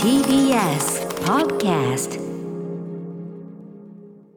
TBS Podcast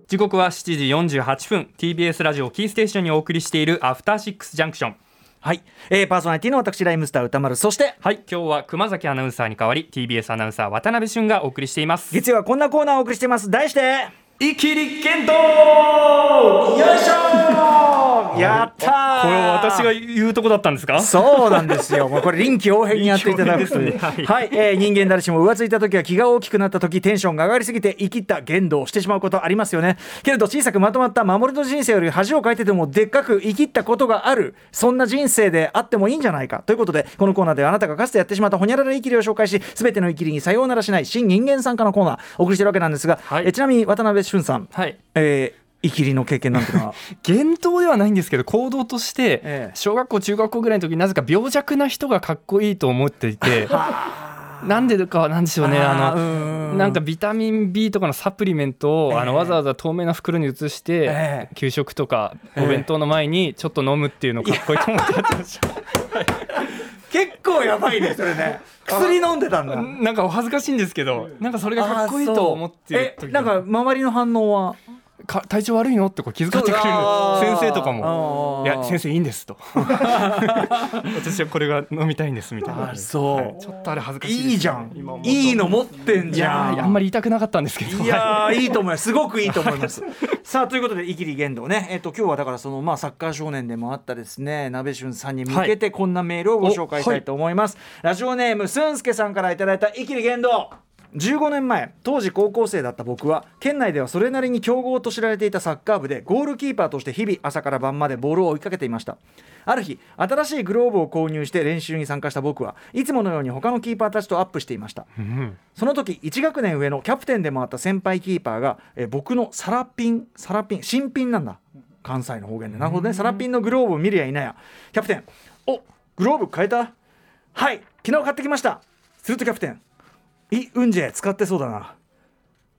時刻は7時48分。TBS ラジオキーステーションにお送りしているアフターシックスジャンクション。はい、えー、パーソナリティの私ライムスター歌丸。そしてはい。今日は熊崎アナウンサーに代わり TBS アナウンサー渡辺俊がお送りしています。月曜はこんなコーナーをお送りしています。題してイキリ剣道よいしょーやったー。これは私が言うとこだったんですか？そうなんですよ。もうこれ臨機応変にやっていただくという。臨機応変ですねはい、えー人間誰しも浮ついた時は気が大きくなった時テンションが上がりすぎて生きった言動をしてしまうことありますよね。けれど小さくまとまった守りの人生より恥をかいててもでっかく生きったことがあるそんな人生であってもいいんじゃないかということでこのコーナーではあなたがかつてやってしまったほにゃらら生きりを紹介し全ての生きりにさようならしない新人間参加のコーナー。お送りしてるわけなんですが、はい。えちなみに渡辺俊さん、はい。えー生きりの経験なんていうのは。言動ではないんですけど行動として、ええ。小学校中学校ぐらいの時になぜか病弱な人がかっこいいと思っていて なんでかはなんでしょうねあのなんかビタミン B とかのサプリメントを、ええ。あのわざわざ透明な袋に移して、ええ。給食とかええお弁当の前にちょっと飲むっていうのかっこいいと思ってやってました。結構やばいねそれね。薬飲んでたんだ。なんかお恥ずかしいんですけどなんかそれがかっこいいと思ってる時えなんか周りの反応は？か体調悪いの？ってこう気遣ってくれる先生とかも「あー。いや先生いいんです」と。私はこれが飲みたいんですみたいな。あそう。はい。ちょっとあれ恥ずかしいいいじゃん。いいの持ってんいじゃん。あんまり言いたくなかったんですけど。いやーいいと思います。すごくいいと思います。さあということで「イキリ言動ね」えっと今日はだからそのまあサッカー少年でもあったですね。鍋俊さんに向けてこんなメールをご紹介したいと思います、ラジオネームすんすけさんからいただいた「イキリ言動」15年前当時高校生だった僕は県内ではそれなりに強豪と知られていたサッカー部でゴールキーパーとして日々朝から晩までボールを追いかけていました。ある日新しいグローブを購入して練習に参加した僕はいつものように他のキーパーたちとアップしていました。うん。その時1学年上のキャプテンでもあった先輩キーパーが、えー僕のサラピンサラピン新品なんだ。関西の方言で。なるほどね。サラピンのグローブを見りゃいなや。キャプテンおグローブ変えた？はい昨日買ってきました。するとキャプテンいうんじゃ使ってそうだな。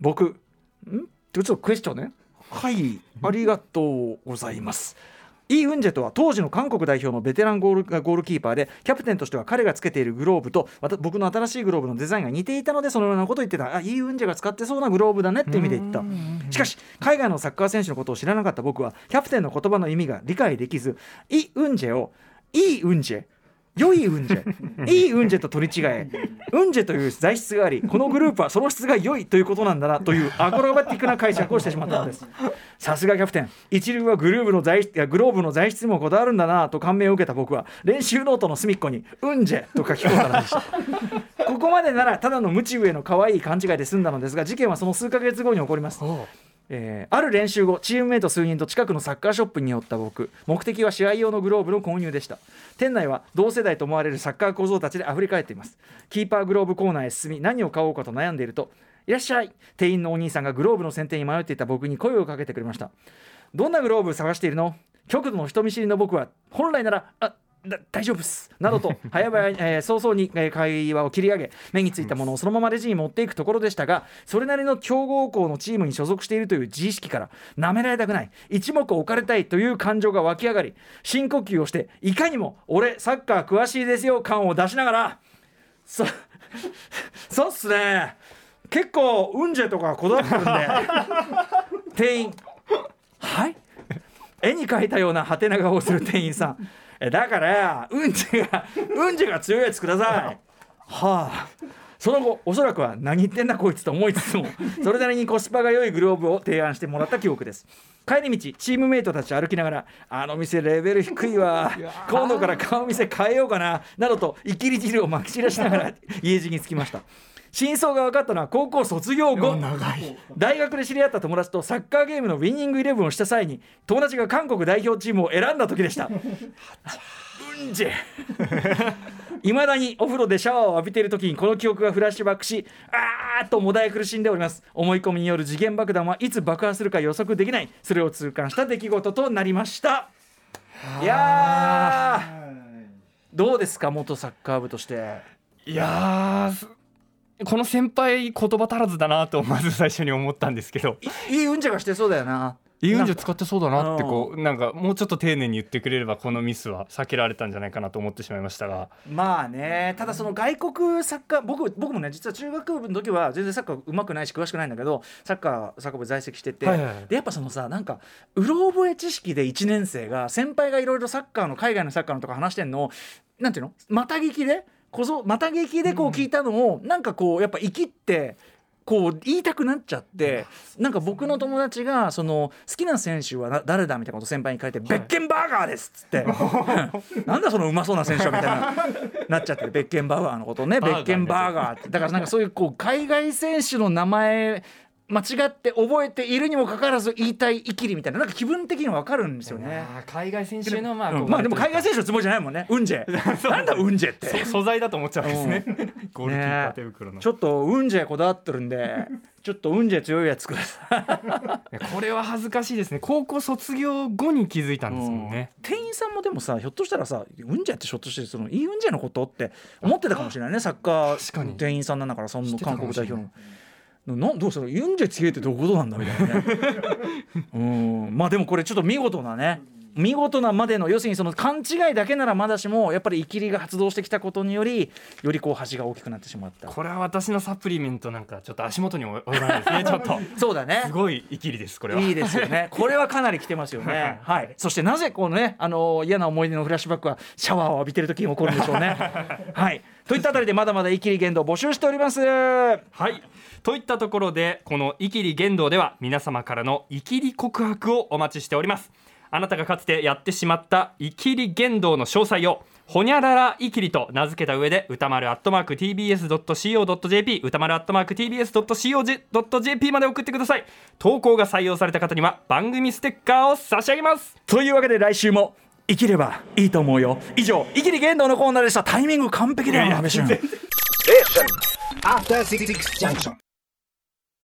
僕。ん？ちょっとクエスチョンね。はいありがとうございます。イ・ウンジェとは当時の韓国代表のベテランゴールゴールキーパーでキャプテンとしては彼がつけているグローブと僕の新しいグローブのデザインが似ていたのでそのようなことを言ってた。あイ・ウンジェが使ってそうなグローブだねって意味で言った。しかし海外のサッカー選手のことを知らなかった僕はキャプテンの言葉の意味が理解できずイ・ウンジェをイ・ウンジェ良いウンジェいいウンジェと取り違え。ウンジェという材質がありこのグループはその質が良いということなんだなというアクロバティックな解釈をしてしまったのです。さすがキャプテン。一流はグルーブの材質いやグローブの材質にもこだわるんだなと感銘を受けた僕は練習ノートの隅っこに「ウンジェ」と書き込んだのでしたここまでならただの無知上の可愛い勘違いで済んだのですが事件はその数ヶ月後に起こりますえーある練習後チームメイト数人と近くのサッカーショップに寄った僕。目的は試合用のグローブの購入でした。店内は同世代と思われるサッカー小僧たちで溢れ返っています。キーパーグローブコーナーへ進み何を買おうかと悩んでいるといらっしゃい。店員のお兄さんがグローブの選定に迷っていた僕に声をかけてくれました。どんなグローブ探しているの？極度の人見知りの僕は本来ならあ大丈夫っす。などと 早々に、えー早々に、えー会話を切り上げ目についたものをそのままレジに持っていくところでしたがそれなりの強豪校のチームに所属しているという自意識から舐められたくない。一目置かれたいという感情が湧き上がり深呼吸をしていかにも俺サッカー詳しいですよ感を出しながらそ そうっすね。結構ウンジェとかこだわってるんで。店員。はい。絵に描いたようなハテナ顔をする店員さんえだからうんちがうんちが強いやつください。はあ。その後おそらくは何言ってんだこいつと思いつつもそれなりにコスパが良いグローブを提案してもらった記憶です。帰り道チームメイトたち歩きながらあの店レベル低いわ。今度から顔店変えようかななどとイキリ汁をまき散らしながら家路に着きました真相が分かったのは高校卒業後。大学で知り合った友達とサッカーゲームのウィニングイレブンをした際に友達が韓国代表チームを選んだ時でした。うんじいまだにお風呂でシャワーを浴びている時にこの記憶がフラッシュバックしあーっともだえ苦しんでおります。思い込みによる次元爆弾はいつ爆破するか予測できない。それを痛感した出来事となりました。いやー。どうですか元サッカー部として。いやこの先輩言葉足らずだなとまず最初に思ったんですけど。いいうんちゃがしてそうだよな。いイ・ウンジェ使ってそうだなってこうなんか。もうちょっと丁寧に言ってくれればこのミスは避けられたんじゃないかなと思ってしまいましたが。まあね。ただその外国サッカー僕僕もね実は中学部の時は全然サッカーうまくないし詳しくないんだけどサッカーサッカー部在籍してて、はいはいはい。でやっぱそのさなんかうろ覚え知識で1年生が先輩がいろいろサッカーの海外のサッカーのとか話してんのをなんていうの？また聞きでこそまた聞きでこう聞いたのを、なんかこうやっぱ生きってこう言いたくなっちゃってなんか僕の友達がその好きな選手はな誰だみたいなこと先輩に書いて「ベッケンバーガーです」っつって「なんだそのうまそうな選手は」みたいな なっちゃってベッケンバーガーのことね。ベッケンバーガーって。だからなんかそういうこう海外選手の名前間違って覚えているにもかかわらず言いたいイキリみたいな。なんか気分的に分かるんですよね。海外選手のまあ、うん。まあでも海外選手のつもりじゃないもんね。ウンジェ。なんだウンジェって。そ素材だと思っちゃうんですね。ゴールキーパー手袋の、ちょっとウンジェこだわってるんで、ちょっとウンジェ強いやつください。これは恥ずかしいですね。高校卒業後に気づいたんですもんね、店員さんもでもさひょっとしたらさウンジェってひょっとしてそのいいウンジェのことって思ってたかもしれないね。サッカー店員さんなんだからその韓国代表の。などうするユンジェ強いってどういうことなんだみたいなね。うん。まあでもこれちょっと見事なね見事なまでの要するにその勘違いだけならまだしもやっぱりイキリが発動してきたことによりよりこう端が大きくなってしまったこれは私のサプリメントなんかちょっと足元に及ばないですね ちょっとそうだねすごいイキリですこれはいいですよね。これはかなり来てますよね。はい。そしてなぜこのね、あの嫌な思い出のフラッシュバックはシャワーを浴びてる時に起こるんでしょうね。はい。といったあたりでまだまだイキリ言動を募集しております。はいといったところでこの「イキリ言動」では皆様からのイキリ告白をお待ちしておりますあなたがかつてやってしまったイキリ言動の詳細をほにゃららイキリと名付けた上で歌丸アットマーク TBS.CO.JP 歌丸アットマーク TBS.CO.JP まで送ってください投稿が採用された方には番組ステッカーを差し上げますというわけで来週も生きればいいと思うよ。以上、イキリ言動のコーナーでした。タイミング完璧だよな、安部俊 After Six Junction.